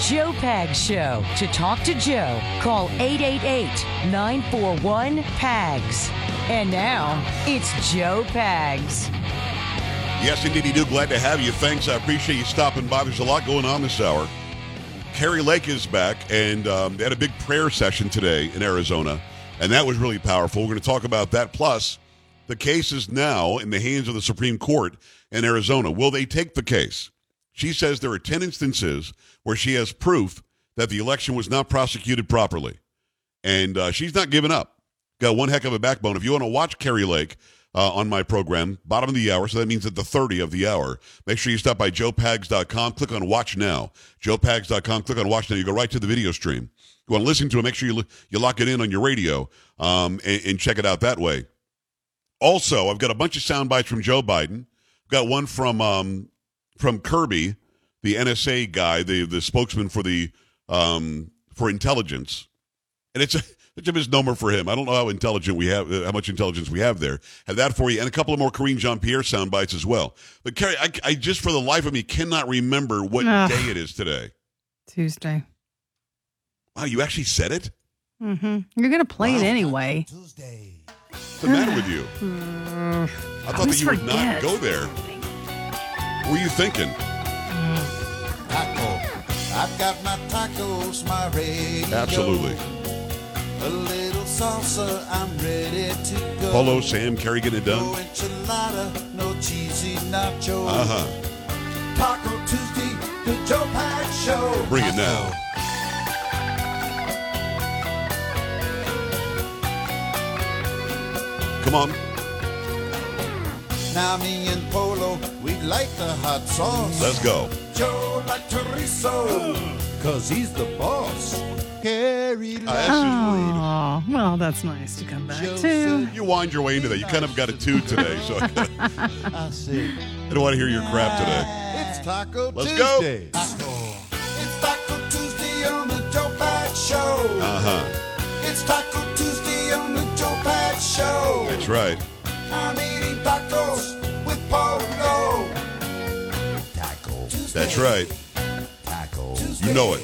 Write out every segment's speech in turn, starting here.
Joe Pags Show. To talk to Joe, call 888 941 PAGS. And now, it's Joe Pags. Yes, indeed, do. Glad to have you. Thanks. I appreciate you stopping by. There's a lot going on this hour. Kari Lake is back, and um, they had a big prayer session today in Arizona, and that was really powerful. We're going to talk about that. Plus, the case is now in the hands of the Supreme Court in Arizona. Will they take the case? She says there are 10 instances where she has proof that the election was not prosecuted properly. And uh, she's not giving up. Got one heck of a backbone. If you want to watch Kari Lake uh, on my program, bottom of the hour, so that means at the 30 of the hour, make sure you stop by joepags.com, click on Watch Now. joepags.com, click on Watch Now. You go right to the video stream. You want to listen to it, make sure you, you lock it in on your radio um, and, and check it out that way. Also, I've got a bunch of sound bites from Joe Biden. I've got one from um, from Kirby, the NSA guy, the the spokesman for the um, for intelligence, and it's a it's a misnomer for him. I don't know how intelligent we have, how much intelligence we have there. Have that for you, and a couple of more Karine Jean Pierre sound bites as well. But Carrie, I, I just for the life of me cannot remember what Ugh. day it is today. Tuesday. Wow, you actually said it. Mm-hmm. You're gonna play it anyway. Tuesday. What's the matter with you? I thought that always you would not go there. What were you thinking? Taco. I've got my tacos, my radio. Absolutely. A little salsa, I'm ready to go. Polo, Sam, Carrie getting it No done. enchilada, no cheesy nacho. Uh huh. Taco Tuesday, the Joe Pags Show. Bring it now. Come on. Now me and Polo, like the hot sauce. Let's go. Joe like chorizo, cause he's the boss. Carrie that's just rude. Oh, well, that's nice to come back Joe to. said- You wind your way into that. You kind of got a two today, so I, I see. don't want to hear your crap today. It's Taco Let's go. Tuesday. Taco. It's Taco Tuesday on the Joe Pags Show. Uh huh. It's Taco Tuesday on the Joe Pags Show. That's right. I'm eating tacos with Polo. Taco. Tuesday. That's right. Taco. You know it.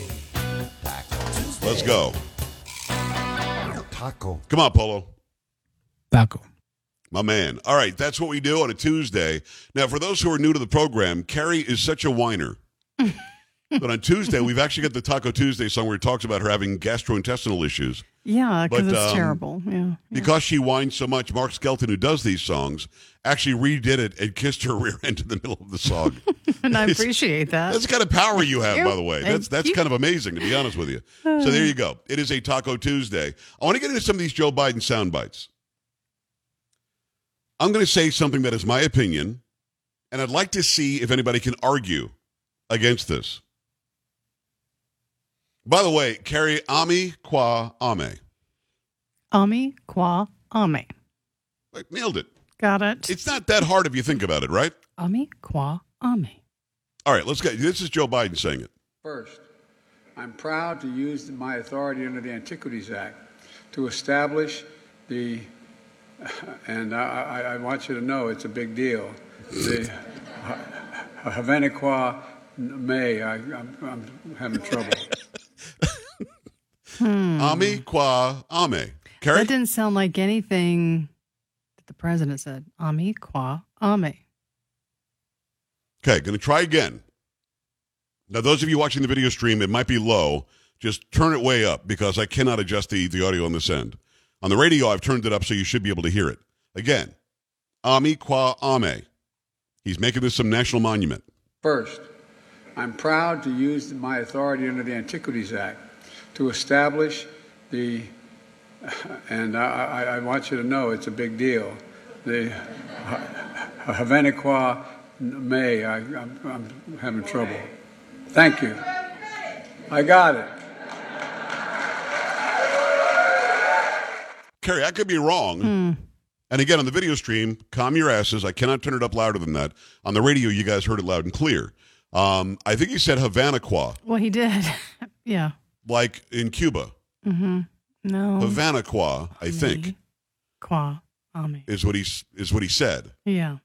Taco. Let's go. Taco. Come on, Polo. Taco. My man. All right, that's what we do on a Tuesday. Now, for those who are new to the program, Carrie is such a whiner. But on Tuesday, we've actually got the Taco Tuesday song where it talks about her having gastrointestinal issues. Yeah, because it's um, terrible. Yeah. Because she whines so much, Mark Skelton, who does these songs, actually redid it and kissed her rear end in the middle of the song. And I appreciate that. That's the kind of power you have, by the way. That's that's you. kind of amazing, to be honest with you. So there you go. It is a Taco Tuesday. I want to get into some of these Joe Biden sound bites. I'm going to say something that is my opinion, and I'd like to see if anybody can argue against this. By the way, Carrie Ami Qua Ame. Ami qua ame. Like, nailed it. Got it. It's not that hard if you think about it, right? Ami qua ame. All right, let's get this is Joe Biden saying it. First, I'm proud to use my authority under the Antiquities Act to establish the, and I, I, I want you to know it's a big deal, the Havaniqua May. I, I'm, I'm having trouble. Hmm. Ami Kwa Ame. Carrie? That didn't sound like anything that the president said. Ami qua ame. Okay, going to try again. Now, those of you watching the video stream, it might be low. Just turn it way up because I cannot adjust the, the audio on this end. On the radio, I've turned it up so you should be able to hear it. Again, Ami Kwa Ame. He's making this some national monument. First, I'm proud to use my authority under the Antiquities Act to establish the, and I, I, I want you to know it's a big deal, the Havaniqua May. I, I'm, I'm having trouble. Thank you. I got it. Carrie, I could be wrong. And again, on the video stream, calm your asses. I cannot turn it up louder than that. On the radio, you guys heard it loud and clear. Um, I think he said Havana Qua, Well, he did. yeah. Like in Cuba. Mm-hmm. No. Havana Qua, I think, Qua ame. is what he is what he said. Yeah.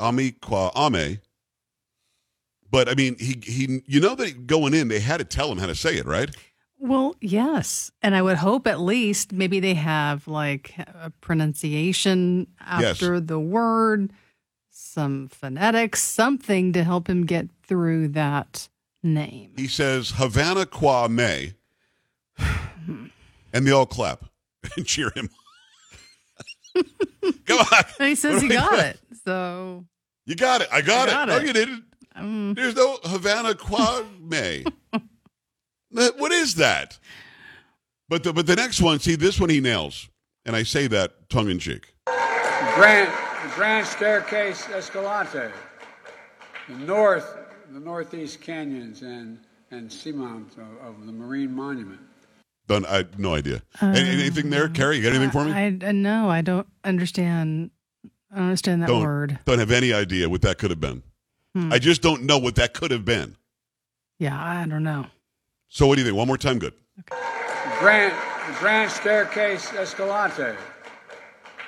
Ami qua Ame. But I mean, he he, you know that going in, they had to tell him how to say it, right? Well, yes. And I would hope at least maybe they have like a pronunciation Yes. after the word, some phonetics, something to help him get through that name. He says Havana Qua May, and they all clap and cheer him. Come on, And he says he What do I got do? it. So, You got it. I got, I got it. No, you didn't. um, There's no Havana Qua May. What is that? But the but the next one, see this one he nails, and I say that tongue in cheek. The Grand, the Grand Staircase Escalante, the north, the northeast canyons and, and seamounts of, of the Marine Monument. Done. I no idea. Any- anything there, Carrie? You got anything for me? I, I no, I don't understand. I don't understand that don't word. don't have any idea what that could have been. Hmm. I just don't know what that could have been. Yeah, I don't know. So what do you think? One more time, good. The Grand, the Grand Staircase Escalante,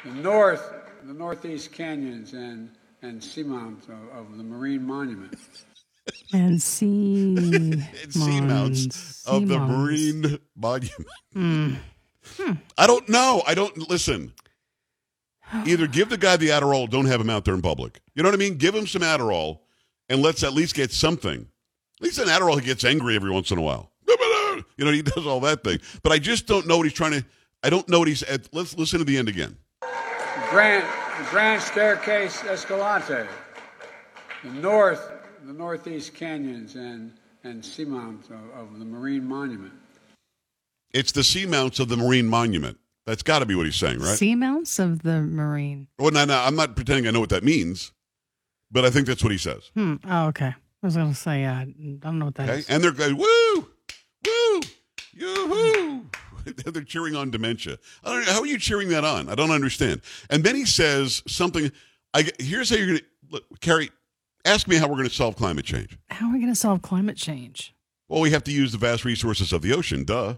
the north, the northeast canyons and, and seamounts of, of the Marine Monument. And sea It's seamounts of the seamounts. Marine Monument. Hmm. I don't know. I don't listen. Either give the guy the Adderall, don't have him out there in public. You know what I mean? Give him some Adderall, and let's at least get something. At least an Adderall, he gets angry every once in a while. You know, he does all that thing. But I just don't know what he's trying to. I don't know what he's. At, let's listen to the end again. The Grand, Grand Staircase Escalante, the north, the northeast canyons and, and seamounts of, of the Marine Monument. It's the seamounts of the Marine Monument. That's got to be what he's saying, right? Seamounts of the Marine. Well, no, no, I'm not pretending I know what that means, but I think that's what he says. Hmm. Oh, okay. I was going to say, uh, I don't know what that Okay, is. and they're going, woo, woo, yoo-hoo. they're cheering on dementia. I don't, how are you cheering that on? I don't understand. And then he says something. I here's how you're going to look, Carrie. Ask me how we're going to solve climate change. How are we going to solve climate change? Well, we have to use the vast resources of the ocean. Duh.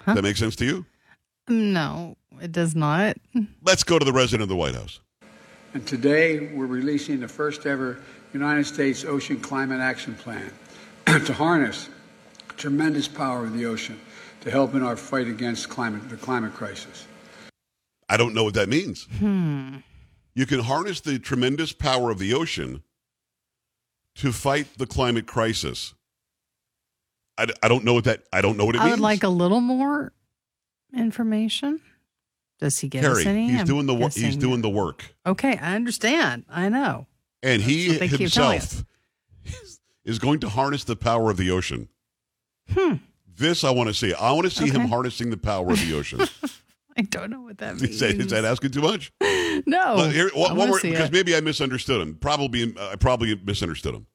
Huh? That makes sense to you? No, it does not. Let's go to the resident of the White House. And today we're releasing the first ever United States Ocean Climate Action Plan to harness tremendous power of the ocean to help in our fight against climate, the climate crisis. I don't know what that means. Hmm. You can harness the tremendous power of the ocean to fight the climate crisis. I, I don't know what that. I don't know what it I means. would like a little more information. Does he give us any? he's I'm doing the wo- he's doing the work, Okay, I understand. I know. and he they keep himself is going to harness the power of the ocean. Hmm. This I want to see. I want to see him harnessing the power of the ocean. I don't know what that means. is, that, is that asking too much? no. Well, here, one, one more because maybe I misunderstood him. Probably I probably misunderstood him.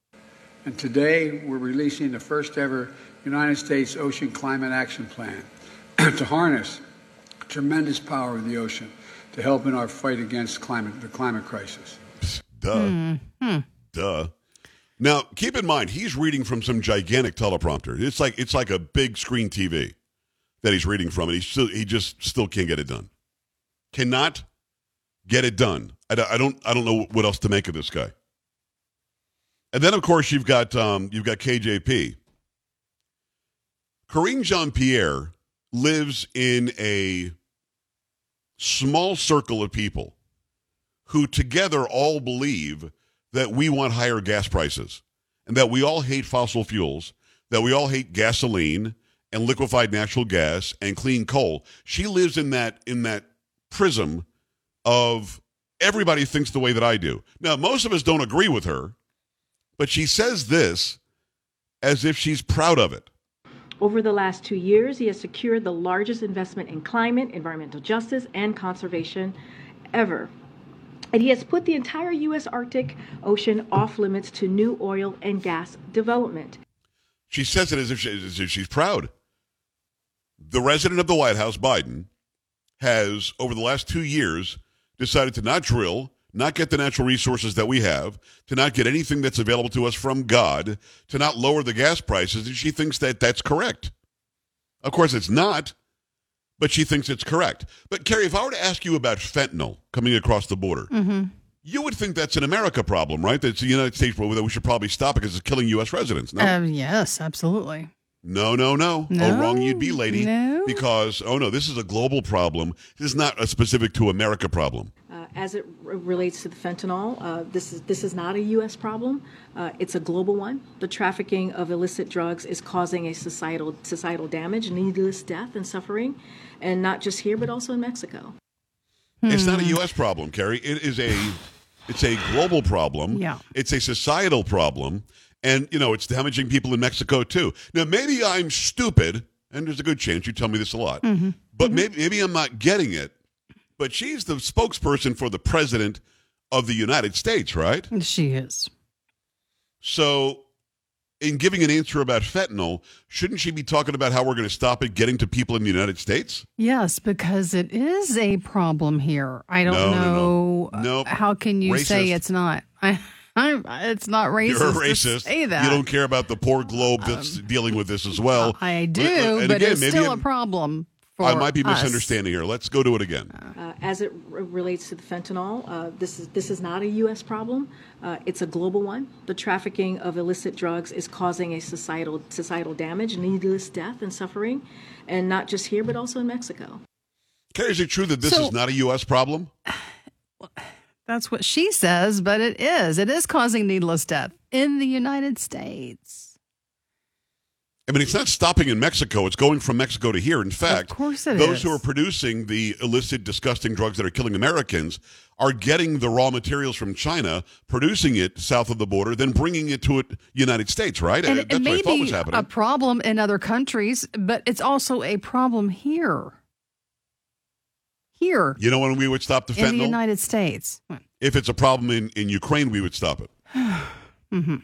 And today we're releasing the first ever United States Ocean Climate Action Plan to harness tremendous power of the ocean to help in our fight against climate, the climate crisis. Duh. Hmm. Duh. Now, keep in mind, he's reading from some gigantic teleprompter. It's like it's like a big screen TV that he's reading from, and he still he just still can't get it done. Cannot get it done. I, I don't I don't know what else to make of this guy. And then, of course, you've got um, you've got KJP. Karine Jean Pierre lives in a small circle of people who together all believe that we want higher gas prices and that we all hate fossil fuels, that we all hate gasoline and liquefied natural gas and clean coal. She lives in that in that prism of everybody thinks the way that I do. Now, most of us don't agree with her, but she says this as if she's proud of it. Over the last two years, he has secured the largest investment in climate, environmental justice, and conservation ever. And he has put the entire U.S. Arctic Ocean off limits to new oil and gas development. She says it as if, she, as if she's proud. The resident of the White House, Biden, has, over the last two years, decided to not drill, not get the natural resources that we have, to not get anything that's available to us from God, to not lower the gas prices, and she thinks that that's correct. Of course, it's not, but she thinks it's correct. But, Carrie, if I were to ask you about fentanyl coming across the border, You would think that's an America problem, right? That's the United States problem that we should probably stop because it's killing U.S. residents. No, Uh, yes, absolutely. No, no, no. No? Oh, wrong you'd be, lady. No? Because, oh no, this is a global problem. This is not a specific to America problem. Uh, as it r- relates to the fentanyl, uh, this is this is not a U.S. problem. Uh, it's a global one. The trafficking of illicit drugs is causing a societal societal damage, needless death and suffering, and not just here, but also in Mexico. It's Hmm. not a U.S. problem, Carrie. It is a, it's a global problem. Yeah. It's a societal problem, and you know it's damaging people in Mexico too. Now maybe I'm stupid, and there's a good chance you tell me this a lot, Mm-hmm. but maybe maybe I'm not getting it. But she's the spokesperson for the president of the United States, right? She is. So, in giving an answer about fentanyl, shouldn't she be talking about how we're going to stop it getting to people in the United States? Yes, because it is a problem here. I don't No, no, know. no. Nope. How can you say it's not? I, I'm, it's not racist. You're a to racist. say that. Um, You don't care about the poor globe that's dealing with this as well. I do, and but again, it's maybe still I'm- a problem. For I might be us. misunderstanding here. Let's go to it again. Uh, as it r- relates to the fentanyl, uh, this is this is not a U.S. problem. Uh, it's a global one. The trafficking of illicit drugs is causing a societal societal damage, needless death and suffering, and not just here, but also in Mexico. Carrie, is it true that this So- is not a U.S. problem? That's what she says, but it is. It is causing needless death in the United States. I mean, it's not stopping in Mexico. It's going from Mexico to here. In fact, of course it those is. who are producing the illicit, disgusting drugs that are killing Americans are getting the raw materials from China, producing it south of the border, then bringing it to the United States, right? And Uh, it That's what may I thought was be happening. a problem in other countries, but it's also a problem here. Here you know when we would stop the in the? United States. if it's a problem in, in Ukraine, we would stop it. hmm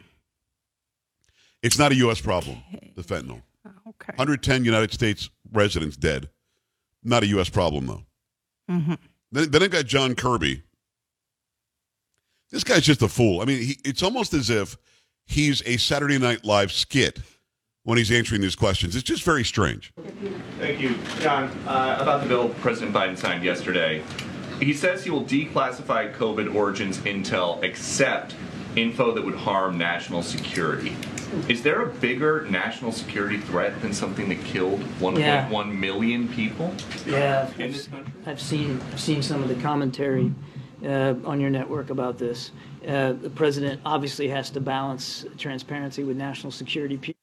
It's not a U.S. problem, the fentanyl. Okay. 110 United States residents dead. Not a U.S. problem, though. hmm Then, then I got John Kirby. This guy's just a fool. I mean, he, it's almost as if he's a Saturday Night Live skit when he's answering these questions. It's just very strange. Thank you, John. Uh, about the bill President Biden signed yesterday, he says he will declassify COVID origins intel except info that would harm national security. Is there a bigger national security threat than something that killed 1.1 million people Yeah, in this country? I've seen I've seen some of the commentary uh, on your network about this. Uh, the president obviously has to balance transparency with national security.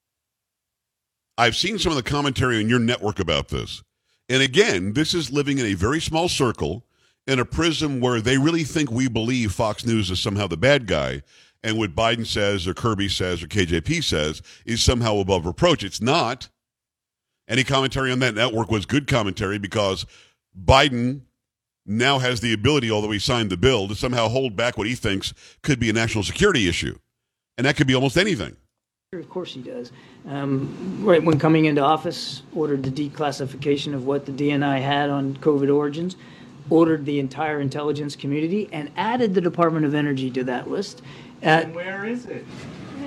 I've seen some of the commentary on your network about this. And again, this is living in a very small circle in a prism where they really think we believe Fox News is somehow the bad guy. And what Biden says, or Kirby says, or KJP says is somehow above reproach. It's not. Any commentary on that network was good commentary because Biden now has the ability, although he signed the bill, to somehow hold back what he thinks could be a national security issue. And that could be almost anything. Of course he does. Um, right when coming into office, ordered the declassification of what the DNI had on COVID origins, ordered the entire intelligence community, and added the Department of Energy to that list. Uh, And where is it?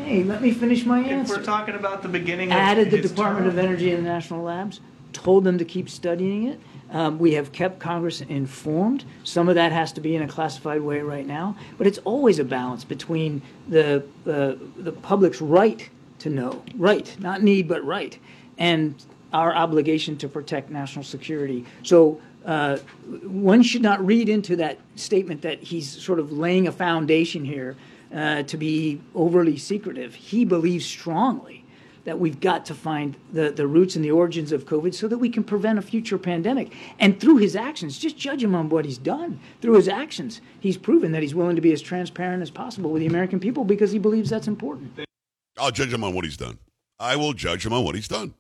hey, let me finish my If answer. we're talking about the beginning of added the Department of. Energy and the national labs, told them to keep studying it. Um, we have kept Congress informed. Some of that has to be in a classified way right now, but it's always a balance between the uh, the public's right to know, right, not need, but right, and our obligation to protect national security. So. Uh, one should not read into that statement that he's sort of laying a foundation here uh, to be overly secretive. He believes strongly that we've got to find the, the roots and the origins of COVID so that we can prevent a future pandemic. And through his actions, just judge him on what he's done. Through his actions, he's proven that he's willing to be as transparent as possible with the American people because he believes that's important. I'll judge him on what he's done. I will judge him on what he's done.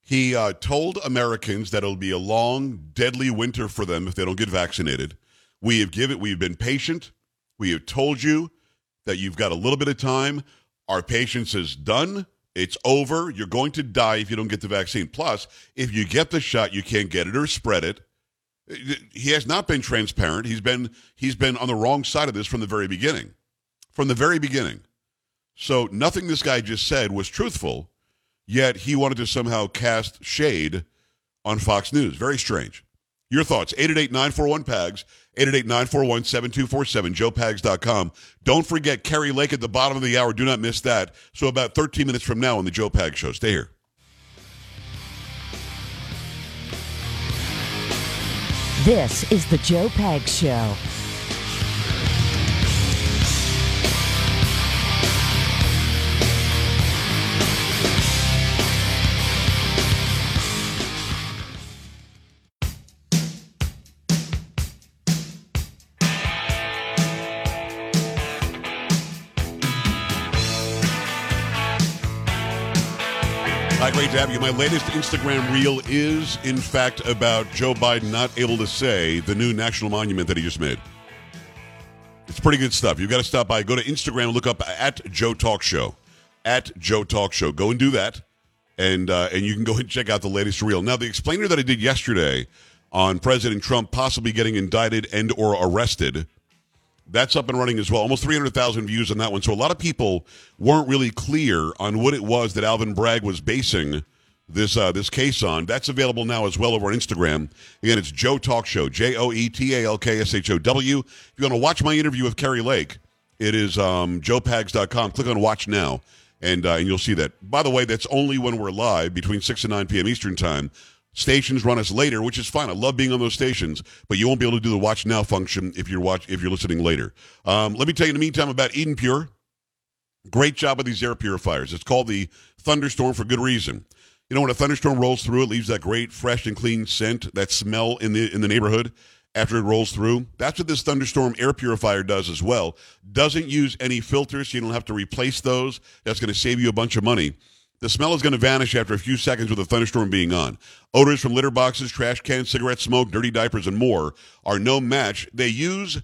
He uh, told Americans that it'll be a long, deadly winter for them if they don't get vaccinated. We have given, we've been patient. We have told you that you've got a little bit of time. Our patience is done. It's over. You're going to die if you don't get the vaccine. Plus, if you get the shot, you can't get it or spread it. He has not been transparent. He's been he's been on the wrong side of this from the very beginning. From the very beginning. So nothing this guy just said was truthful, yet he wanted to somehow cast shade on Fox News. Very strange. Your thoughts, 888-941-PAGS, 888-941-7247, joepags.com. Don't forget Kari Lake at the bottom of the hour. Do not miss that. So about 13 minutes from now on the Joe Pags Show. Stay here. This is the Joe Pags Show. Hi, great to have you. My latest Instagram reel is, in fact, about Joe Biden not able to say the new national monument that he just made. It's pretty good stuff. You've got to stop by. Go to Instagram look up at Joe Talk Show. At Joe Talk Show. Go and do that. And, uh, and you can go and check out the latest reel. Now, the explainer that I did yesterday on President Trump possibly getting indicted and or arrested – that's up and running as well. Almost 300,000 views on that one. So a lot of people weren't really clear on what it was that Alvin Bragg was basing this uh, this case on. That's available now as well over on Instagram. Again, it's Joe Talk Show, J O E T A L K S H O W. If you want to watch my interview with Kari Lake, it is um, joepags.com. Click on Watch Now, and, uh, and you'll see that. By the way, that's only when we're live between 6 and 9 p.m. Eastern Time. Stations run us later, which is fine. I love being on those stations, but you won't be able to do the watch now function if you're watch if you're listening later. Um, let me tell you in the meantime about Eden Pure. Great job with these air purifiers. It's called the Thunderstorm for good reason. You know when a thunderstorm rolls through, it leaves that great, fresh and clean scent, that smell in the in the neighborhood after it rolls through. That's what this thunderstorm air purifier does as well. Doesn't use any filters, so you don't have to replace those. That's going to save you a bunch of money. The smell is going to vanish after a few seconds with a thunderstorm being on. Odors from litter boxes, trash cans, cigarette smoke, dirty diapers, and more are no match. They use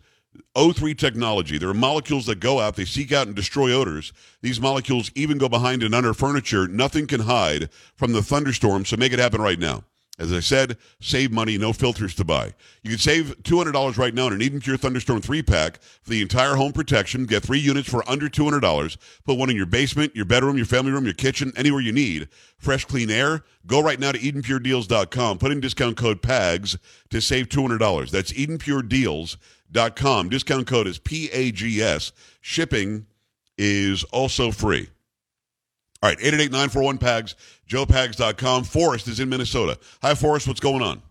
O3 technology. There are molecules that go out, they seek out and destroy odors. These molecules even go behind and under furniture. Nothing can hide from the thunderstorm, so make it happen right now. As I said, save money, no filters to buy. You can save $200 right now on an Eden Pure Thunderstorm 3 pack for the entire home protection. Get three units for under $200. Put one in your basement, your bedroom, your family room, your kitchen, anywhere you need. Fresh, clean air. Go right now to EdenPureDeals.com. Put in discount code PAGS to save $200. That's EdenPureDeals.com. Discount code is P-A-G-S. Shipping is also free. All right, 888-941-PAGS, joepags.com. Forrest is in Minnesota. Hi, Forrest. What's going on?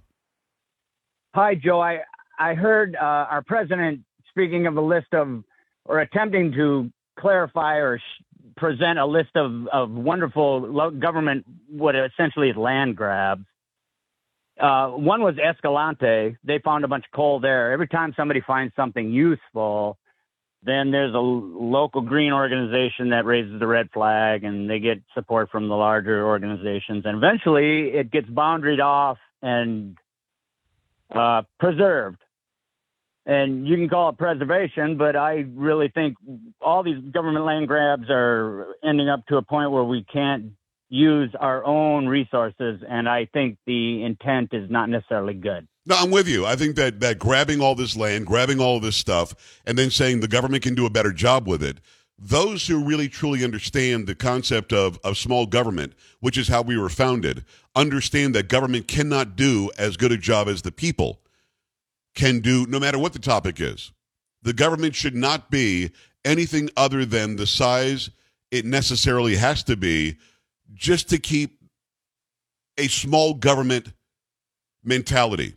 Hi, Joe. I, I heard uh, our president speaking of a list of, or attempting to clarify or sh- present a list of, of wonderful government, what essentially is land grabs. Uh, one was Escalante. They found a bunch of coal there. Every time somebody finds something useful, then there's a local green organization that raises the red flag and they get support from the larger organizations. And eventually it gets boundaried off and uh, preserved. And you can call it preservation, but I really think all these government land grabs are ending up to a point where we can't use our own resources. And I think the intent is not necessarily good. No, I'm with you. I think that that grabbing all this land, grabbing all this stuff, and then saying the government can do a better job with it. Those who really truly understand the concept of, of small government, which is how we were founded, understand that government cannot do as good a job as the people can do, no matter what the topic is. The government should not be anything other than the size it necessarily has to be just to keep a small government mentality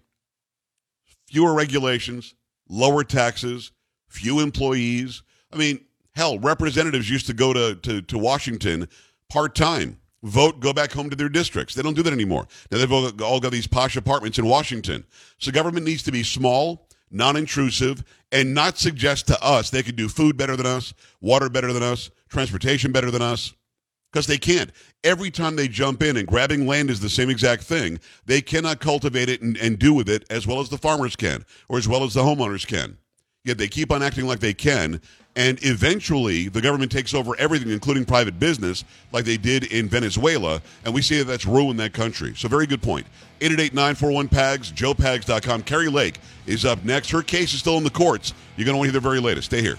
fewer regulations, lower taxes, few employees. I mean, hell, representatives used to go to, to, to Washington part time, vote, go back home to their districts. They don't do that anymore. Now they've all, all got these posh apartments in Washington. So government needs to be small, non intrusive, and not suggest to us they could do food better than us, water better than us, transportation better than us because they can't. Every time they jump in and grabbing land is the same exact thing, they cannot cultivate it and, and do with it as well as the farmers can or as well as the homeowners can. Yet they keep on acting like they can, and eventually the government takes over everything, including private business, like they did in Venezuela, and we see that that's ruined that country. So, very good point. 888-941-PAGS, joepags.com. Kari Lake is up next. Her case is still in the courts. You're going to want to hear the very latest. Stay here.